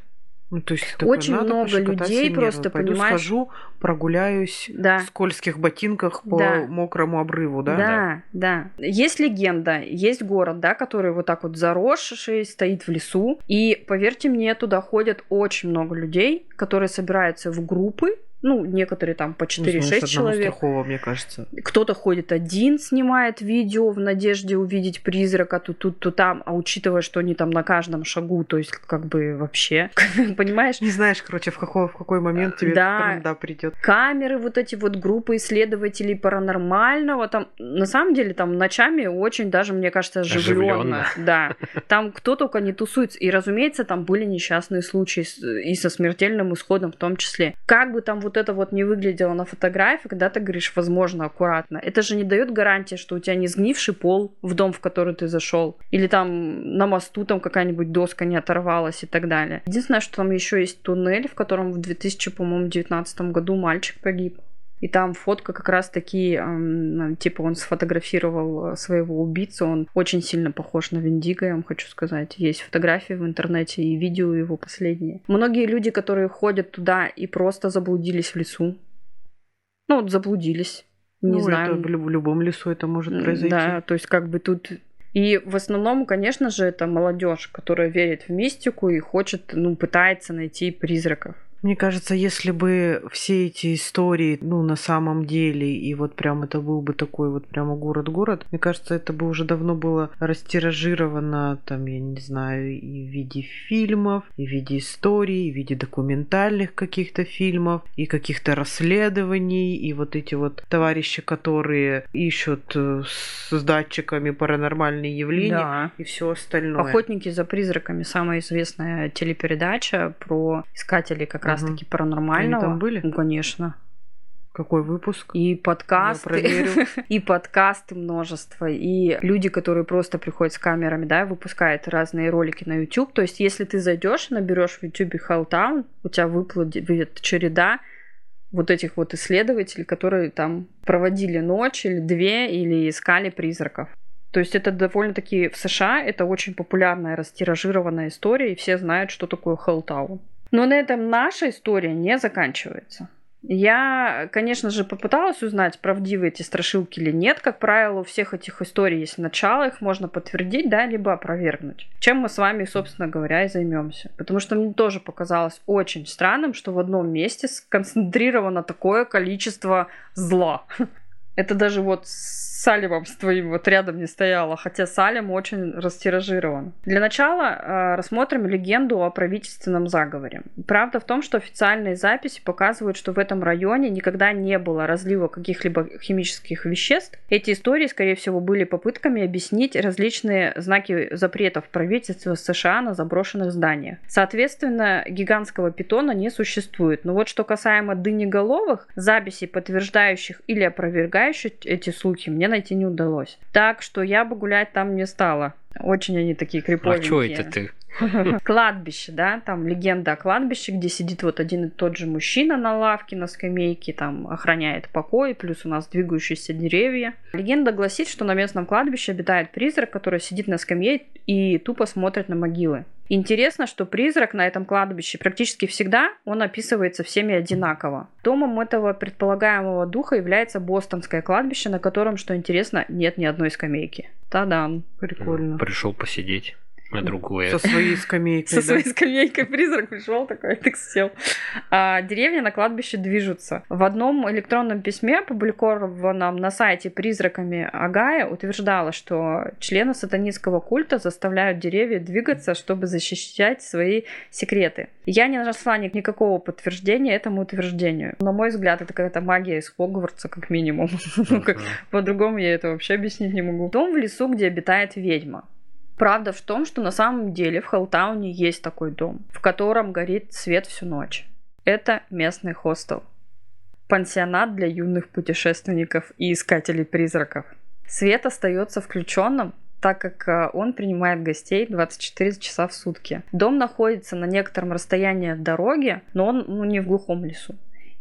Ну, то есть такой, Очень надо много людей себе просто, нервы. Пойду понимаешь? схожу, прогуляюсь Да. в скользких ботинках по Да. мокрому обрыву, да? Да, да. Есть легенда, есть город, да, который вот так вот заросший, стоит в лесу. И поверьте мне, туда ходят очень много людей, которые собираются в группы. Ну, некоторые там по Ну, знаешь, 4-6 одному человек. Мне кажется. Кто-то ходит один, снимает видео в надежде увидеть призрака то тут, то там, а учитывая, что они там на каждом шагу, то есть как бы вообще, понимаешь? Не знаешь, короче, в какой, в какой момент тебе Да. да, придет. камеры, вот эти вот группы исследователей паранормального, там на самом деле там ночами очень даже, мне кажется, оживленно. Да. Там кто только не тусуется. И, разумеется, там были несчастные случаи и со смертельным исходом в том числе. Как бы там вот вот это вот не выглядело на фотографии, когда ты говоришь, возможно, аккуратно, это же не дает гарантии, что у тебя не сгнивший пол в дом, в который ты зашел, или там на мосту там какая-нибудь доска не оторвалась и так далее. Единственное, что там еще есть туннель, в котором в 2019 году мальчик погиб. И там фотка как раз таки, эм, типа он сфотографировал своего убийцу, он очень сильно похож на Виндиго, я вам хочу сказать. Есть фотографии в интернете и видео его последние. Многие люди, которые ходят туда и просто заблудились в лесу, ну вот заблудились, не ну, знаю. Это в любом лесу это может произойти. Да, то есть как бы тут и в основном, конечно же, это молодежь, которая верит в мистику и хочет, ну, пытается найти призраков. Мне кажется, если бы все эти истории, ну, на самом деле, и вот прям это был бы такой вот прямо город-город, мне кажется, это бы уже давно было растиражировано, там, я не знаю, и в виде фильмов, и в виде историй, и в виде документальных каких-то фильмов, и каких-то расследований, и вот эти вот товарищи, которые ищут э, с датчиками паранормальные явления Да. и все остальное. Охотники за призраками самая известная телепередача про искателей как Мгм. Раз-таки паранормального. Они там были? Ну, конечно. Какой выпуск? И подкасты, и подкасты множество, и люди, которые просто приходят с камерами, да, и выпускают разные ролики на YouTube. То есть, если ты зайдешь и наберешь в YouTube Helltown, у тебя выплывет череда вот этих вот исследователей, которые там проводили ночь или две, или искали призраков. То есть это довольно-таки в США это очень популярная, растиражированная история, и все знают, что такое Helltown. Но на этом наша история не заканчивается. Я, конечно же, попыталась узнать, правдивы эти страшилки или нет. Как правило, у всех этих историй есть начало, их можно подтвердить, да, либо опровергнуть. Чем мы с вами, собственно говоря, и займемся. Потому что мне тоже показалось очень странным, что в одном месте сконцентрировано такое количество зла. Это даже вот Салимом с твоим вот рядом не стояло, хотя Салим очень растиражирован. Для начала э, рассмотрим легенду о правительственном заговоре. Правда в том, что официальные записи показывают, что в этом районе никогда не было разлива каких-либо химических веществ. Эти истории, скорее всего, были попытками объяснить различные знаки запретов правительства США на заброшенных зданиях. Соответственно, гигантского питона не существует. Но вот что касаемо дынеголовых, записей, подтверждающих или опровергающих эти слухи, мне найти не удалось. Так что я бы гулять там не стала. Очень они такие А криповенькие. что это ты? Кладбище, да, там легенда о кладбище, где сидит вот один и тот же мужчина на лавке, на скамейке, там охраняет покой, плюс у нас двигающиеся деревья. Легенда гласит, что на местном кладбище обитает призрак, который сидит на скамье и тупо смотрит на могилы. Интересно, что призрак на этом кладбище практически всегда он описывается всеми одинаково. Домом этого предполагаемого духа является бостонское кладбище, на котором, что интересно, нет ни одной скамейки. Та-дам! Прикольно. Пришел посидеть на другое. Со своей скамейкой. Со да? своей скамейкой призрак пришел такой, так сел. А, деревья на кладбище движутся. В одном электронном письме, опубликованном на сайте призраками Агая, утверждалось, что члены сатанистского культа заставляют деревья двигаться, чтобы защищать свои секреты. Я не нашла ни- никакого подтверждения этому утверждению. На мой взгляд, это какая-то магия из Хогвартса, как минимум. Ну, по-другому я это вообще объяснить не могу. Дом в лесу, где обитает ведьма. Правда в том, что на самом деле в Хеллтауне есть такой дом, в котором горит свет всю ночь. Это местный хостел. Пансионат для юных путешественников и искателей призраков. Свет остается включенным, так как э, он принимает гостей 24 часа в сутки. Дом находится на некотором расстоянии от дороги, но он ну, не в глухом лесу.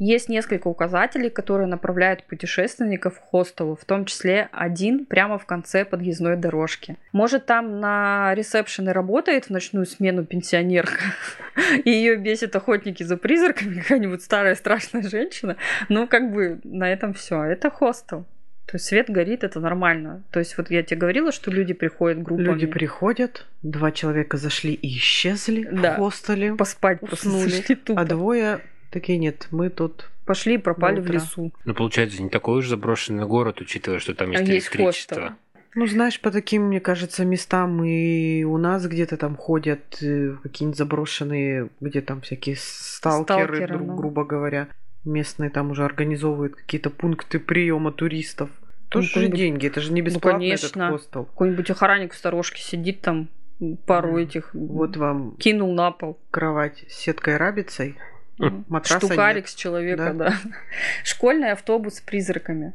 Есть несколько указателей, которые направляют путешественников в хостелу, в том числе один прямо в конце подъездной дорожки. Может, там на ресепшене работает в ночную смену пенсионерка, и ее бесит охотники за призраками, какая-нибудь старая страшная женщина. Ну, как бы на этом все. Это хостел. То есть свет горит, это нормально. То есть вот я тебе говорила, что люди приходят группами. Люди приходят, два человека зашли и исчезли Да. в хостеле, поспать просто уснули, зашли тупо. а двое такие нет, мы тут Пошли и пропали в лесу. Ну, получается, не такой уж заброшенный город, учитывая, что там есть А есть электричество. хостел. Ну, знаешь, по таким, мне кажется, местам и у нас где-то там ходят э, какие-нибудь заброшенные, где там всякие сталкеры, Сталкеры, друг- ну. грубо говоря. Местные там уже организовывают какие-то пункты приема туристов. Тоже же деньги, это же не Ну, бесплатно этот конечно. хостел. Какой-нибудь охранник в сторожке сидит там, пару Мгм. этих Вот вам кинул на пол. кровать с сеткой рабицей. Матраса Штукарик нет. с человека, Да. да. Школьный автобус с призраками.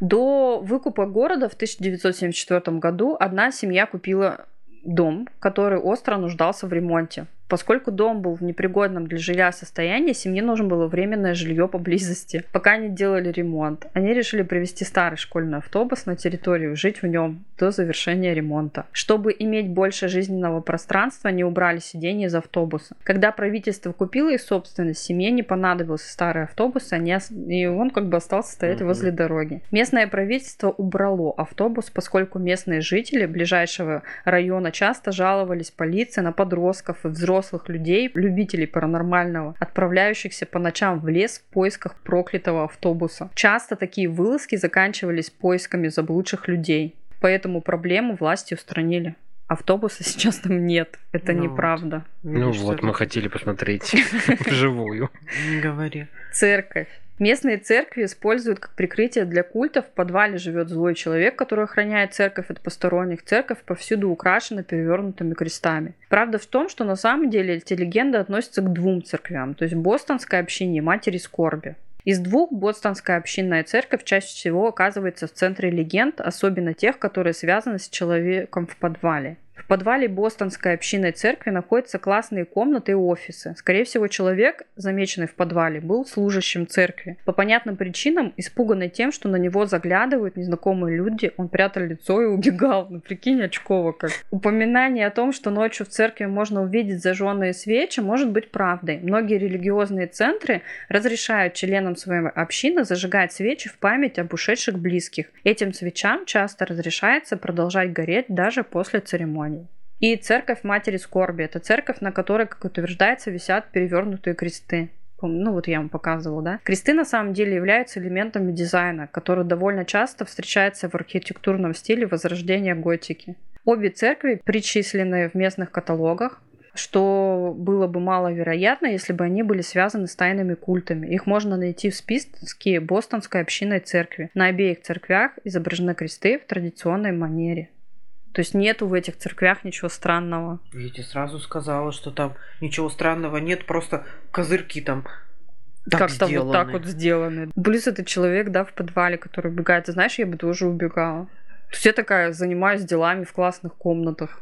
До выкупа города в 1974 году одна семья купила дом, который остро нуждался в ремонте. Поскольку дом был в непригодном для жилья состоянии, семье нужно было временное жилье поблизости. Пока они делали ремонт, они решили привезти старый школьный автобус на территорию, жить в нем до завершения ремонта. Чтобы иметь больше жизненного пространства, они убрали сиденье из автобуса. Когда правительство купило их собственность, семье не понадобился старый автобус, они ос- и он как бы остался стоять Мгм. возле дороги. Местное правительство убрало автобус, поскольку местные жители ближайшего района часто жаловались полиции на подростков и взрослых людей, любителей паранормального, отправляющихся по ночам в лес в поисках проклятого автобуса. Часто такие вылазки заканчивались поисками заблудших людей. Поэтому проблему власти устранили. Автобуса сейчас там нет. Это Ну вот. неправда. Ну Видишь, вот, мы хотели посмотреть вживую. Не говори. Церковь. Местные церкви используют как прикрытие для культа. В подвале живет злой человек, который охраняет церковь от посторонних. Церковь повсюду украшена перевернутыми крестами. Правда в том, что на самом деле эти легенды относятся к двум церквям, то есть Бостонской общине и Матери Скорби. Из двух Бостонская общинная церковь чаще всего оказывается в центре легенд, особенно тех, которые связаны с человеком в подвале. Подвале Бостонской общинной церкви находятся классные комнаты и офисы. Скорее всего, человек, замеченный в подвале, был служащим церкви. По понятным причинам, испуганный тем, что на него заглядывают незнакомые люди, он прятал лицо и убегал. Ну, прикинь, очково как. Упоминание о том, что ночью в церкви можно увидеть зажженные свечи, может быть правдой. Многие религиозные центры разрешают членам своей общины зажигать свечи в память об ушедших близких. Этим свечам часто разрешается продолжать гореть даже после церемонии. И церковь Матери Скорби. Это церковь, на которой, как утверждается, висят перевернутые кресты. Ну вот я вам показывала, да? Кресты на самом деле являются элементами дизайна, который довольно часто встречается в архитектурном стиле возрождения готики. Обе церкви причислены в местных каталогах, что было бы маловероятно, если бы они были связаны с тайными культами. Их можно найти в списке Бостонской общинной церкви. На обеих церквях изображены кресты в традиционной манере. То есть нету в этих церквях ничего странного. Я тебе сразу сказала, что там ничего странного нет, просто козырьки там так Как-то сделаны. вот так вот сделаны. Плюс это человек, да, в подвале, который убегает. Ты знаешь, я бы тоже убегала. То есть я такая занимаюсь делами в классных комнатах.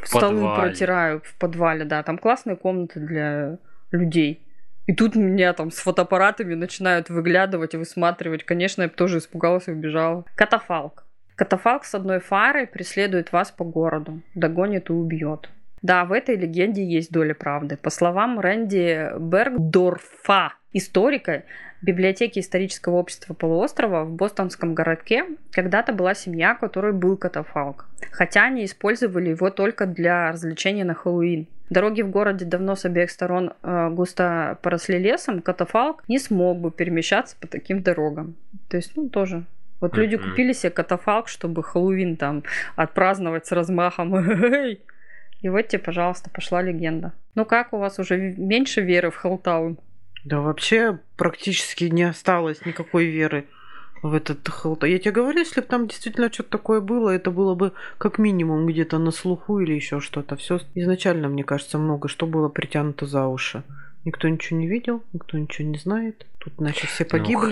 В Столы подвале. протираю в подвале, да. Там классные комнаты для людей. И тут меня там с фотоаппаратами начинают выглядывать и высматривать. Конечно, я бы тоже испугалась и убежала. Катафалк. Катафалк с одной фарой преследует вас по городу, догонит и убьет. Да, в этой легенде есть доля правды. По словам Рэнди Бергдорфа, историка библиотеки исторического общества полуострова в бостонском городке, когда-то была семья, у которой был катафалк. Хотя они использовали его только для развлечения на Хэллоуин. Дороги в городе давно с обеих сторон э, густо поросли лесом, катафалк не смог бы перемещаться по таким дорогам. То есть, ну, тоже вот люди Мгм. купили себе катафалк, чтобы Хэллоуин там отпраздновать с размахом. И вот тебе, пожалуйста, пошла легенда. Ну как у вас уже меньше веры в Хеллтаун? Да вообще практически не осталось никакой веры в этот Хелта. Я тебе говорю, если бы там действительно что-то такое было, это было бы как минимум где-то на слуху или еще что-то. Все изначально, мне кажется, много что было притянуто за уши. Никто ничего не видел, никто ничего не знает. Тут, значит, все Ну, погибли.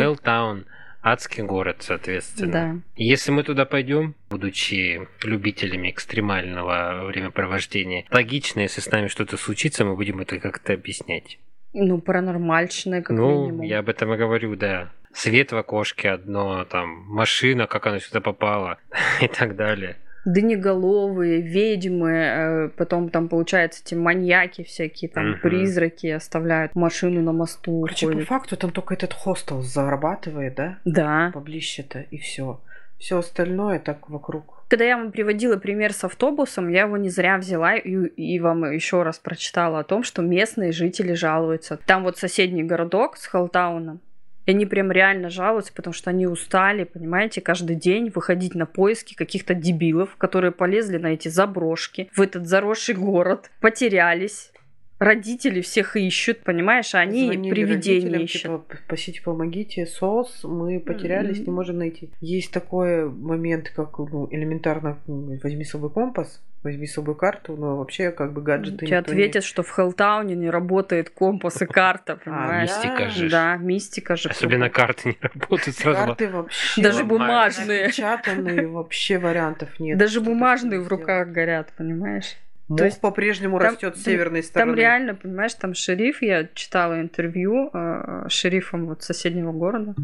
Адский город, соответственно. Да. Если мы туда пойдем, будучи любителями экстремального времяпровождения, логично, если с нами что-то случится, мы будем это как-то объяснять. Ну, паранормальщины, как ну, минимум. я об этом и говорю, да. Свет в окошке одно, там, машина, как она сюда попала и так далее. Дынеголовые, ведьмы, э, потом там, получается, эти маньяки всякие, там, Мгм. призраки оставляют машину на мосту. Короче, по ходят. факту там только этот хостел зарабатывает, да? Да. Поближе-то, и все. Все остальное так вокруг. Когда я вам приводила пример с автобусом, я его не зря взяла и, и вам еще раз прочитала о том, что местные жители жалуются. Там вот соседний городок с Халтауном, и они прям реально жалуются, потому что они устали, понимаете, каждый день выходить на поиски каких-то дебилов, которые полезли на эти заброшки, в этот заросший город, потерялись. Родители всех ищут, понимаешь, а они Звонили привидения ищут. Типа, спасите, помогите, СОС, мы потерялись, не М. можем найти. Есть такой момент, как ну, элементарно возьми с собой компас, возьми с собой карту, но вообще как бы гаджеты Тебе ответят, что в Хеллтауне не работает компас и карта, понимаешь? мистика же. Да, мистика же. Особенно карты не работают не... сразу. Карты вообще... Даже бумажные. Напечатанные, вообще вариантов нет. Даже бумажные в руках горят, понимаешь? сделать. То Мох есть по-прежнему растет с северной стороны. Там реально, понимаешь, там шериф, я читала интервью э, с шерифом вот соседнего города,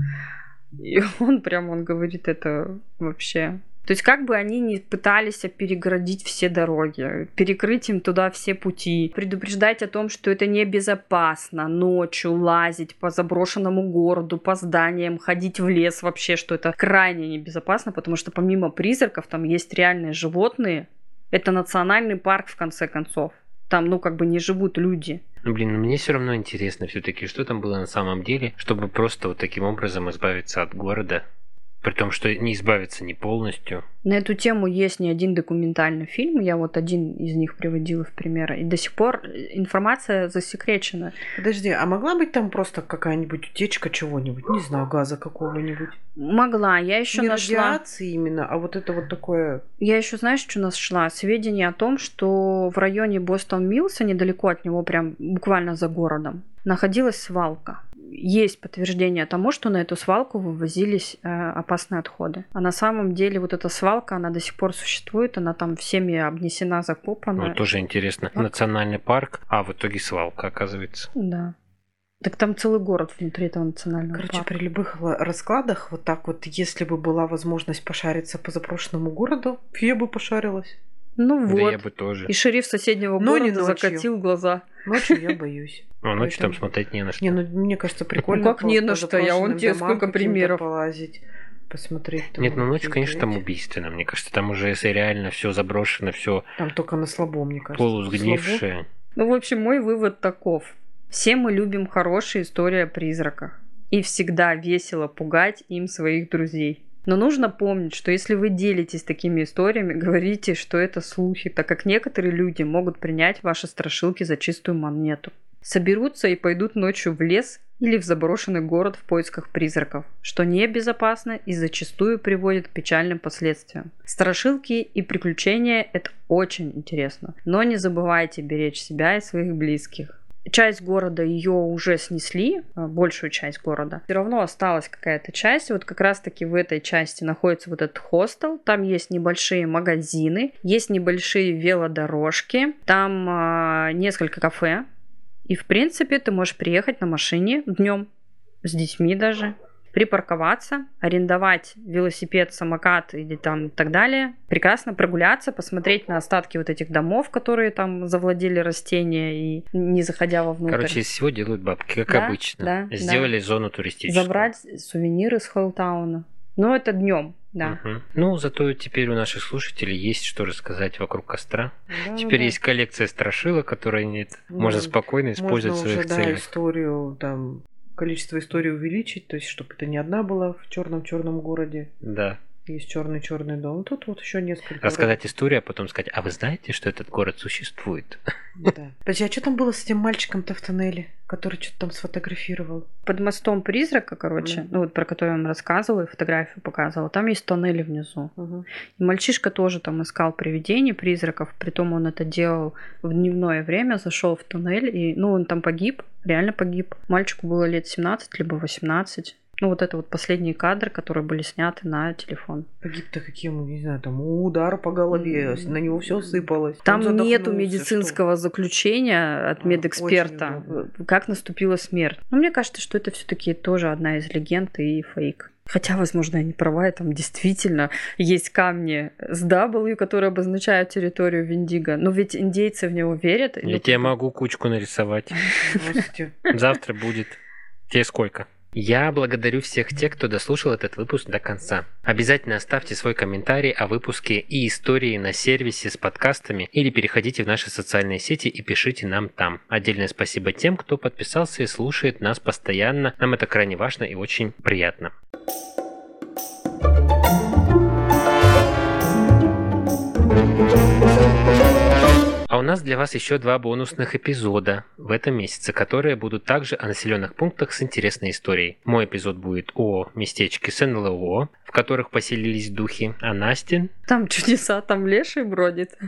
и он прям, он говорит, это вообще... То есть как бы они не пытались перегородить все дороги, перекрыть им туда все пути, предупреждать о том, что это небезопасно ночью лазить по заброшенному городу, по зданиям, ходить в лес вообще, что это крайне небезопасно, потому что помимо призраков там есть реальные животные, это национальный парк, в конце концов. Там, ну, как бы не живут люди. Ну, блин, ну мне все равно интересно все-таки, что там было на самом деле, чтобы просто вот таким образом избавиться от города. При том, что не избавиться не полностью. На эту тему есть не один документальный фильм, я вот один из них приводила в пример, и до сих пор информация засекречена. Подожди, а могла быть там просто какая-нибудь утечка чего-нибудь? Не знаю, газа какого-нибудь. Могла, я еще Не нашла, радиации именно, а вот это вот такое... я еще знаешь, что нашла? Сведения о том, что в районе Бостон Милса, недалеко от него, прям буквально за городом, находилась свалка. Есть подтверждение тому, что на эту свалку вывозились э, опасные отходы. А на самом деле вот эта свалка, она до сих пор существует, она там всеми обнесена, закопана. Ну, тоже интересно. Национальный парк, а в итоге свалка, оказывается. Да. Так там целый город внутри этого национального Короче, парка. при любых ла- раскладах, вот так вот, если бы была возможность пошариться по запрошенному городу, я бы пошарилась. Ну Да вот. я бы тоже. И шериф соседнего Но города закатил глаза. Ночью я боюсь. А ночью там смотреть не на что. Не, ну мне кажется, прикольно. Ну, как не на что, я вон заброшенным тебе сколько примеров. полазить, посмотреть. там Нет, ну ночью, какие-то конечно, там убийственно. Мне кажется, там уже если реально все заброшено, все Там только на слабо, мне кажется. полусгнившее. Ну, в общем, мой вывод таков. Все мы любим хорошие истории о призраках. И всегда весело пугать им своих друзей. Но нужно помнить, что если вы делитесь такими историями, говорите, что это слухи, так как некоторые люди могут принять ваши страшилки за чистую монету. Соберутся и пойдут ночью в лес или в заброшенный город в поисках призраков, что небезопасно и зачастую приводит к печальным последствиям. Страшилки и приключения – это очень интересно, но не забывайте беречь себя и своих близких. Часть города ее уже снесли, а, большую часть города. Все равно осталась какая-то часть. Вот как раз-таки в этой части находится вот этот хостел. Там есть небольшие магазины, есть небольшие велодорожки, там а, несколько кафе. И в принципе ты можешь приехать на машине днем с детьми даже, припарковаться, арендовать велосипед, самокат или там и так далее, прекрасно прогуляться, посмотреть на остатки вот этих домов, которые там завладели растения и не заходя вовнутрь. Короче, из всего делают бабки, как Да, обычно. да, Сделали зону туристическую. Забрать сувениры с Хеллтауна. Ну, это днем, да. Мгм. Ну, зато теперь у наших слушателей есть что рассказать вокруг костра. Да, Теперь да. есть коллекция страшилок, которые нет. Ну, можно спокойно использовать в Можно своих уже, да, целях. историю, там, количество историй увеличить, то есть, чтобы это не одна была в черном-черном городе. Да. Есть черный-черный дом. Тут вот еще несколько. Рассказать историю, а потом сказать, а вы знаете, что этот город существует? Да. Подожди, а что там было с этим мальчиком-то в тоннеле, который что-то там сфотографировал? Под мостом призрака, короче, Мгм. ну вот про который я вам рассказывала и фотографию показывала, там есть тоннели внизу. Угу. И мальчишка тоже там искал привидений, призраков, притом он это делал в дневное время, зашел в туннель, и, ну, он там погиб, реально погиб. Мальчику было лет 17, либо 18. Ну, вот это вот последние кадры, которые были сняты на телефон. Погиб-то каким, не знаю, там удар по голове, М. на него все сыпалось. Там нету медицинского заключения от А, медэксперта, очень как наступила смерть. Но мне кажется, что это все-таки тоже одна из легенд и фейк. Хотя, возможно, я не права, и там действительно есть камни с W, которые обозначают территорию Виндиго. Но ведь индейцы в него верят. Я Ну, тебе могу кучку нарисовать. что-. Завтра будет. Тебе сколько? Я благодарю всех тех, кто дослушал этот выпуск до конца. Обязательно оставьте свой комментарий о выпуске и истории на сервисе с подкастами или переходите в наши социальные сети и пишите нам там. Отдельное спасибо тем, кто подписался и слушает нас постоянно. Нам это крайне важно и очень приятно. А у нас для вас еще два бонусных эпизода в этом месяце, которые будут также о населенных пунктах с интересной историей. Мой эпизод будет о местечке с НЛО, в которых поселились духи, а Настин Там чудеса, там леший бродит.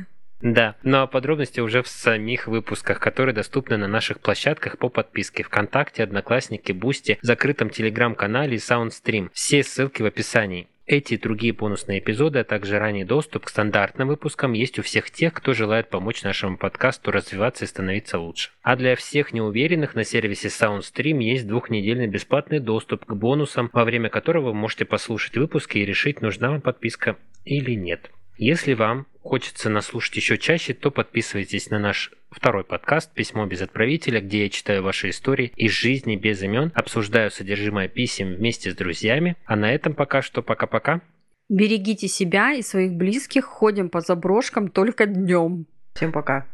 Да, ну а подробности уже в самих выпусках, которые доступны на наших площадках по подписке ВКонтакте, Одноклассники, Boosty, закрытом телеграм-канале и SoundStream. Все ссылки в описании. Эти и другие бонусные эпизоды, а также ранний доступ к стандартным выпускам есть у всех тех, кто желает помочь нашему подкасту развиваться и становиться лучше. А для всех неуверенных на сервисе SoundStream есть двухнедельный бесплатный доступ к бонусам, во время которого вы можете послушать выпуски и решить, нужна вам подписка или нет. Если вам хочется нас слушать еще чаще, то подписывайтесь на наш второй подкаст «Письмо без отправителя», где я читаю ваши истории из жизни без имен, обсуждаю содержимое писем вместе с друзьями. А на этом пока что пока-пока. Берегите себя и своих близких, ходим по заброшкам только днем. Всем пока.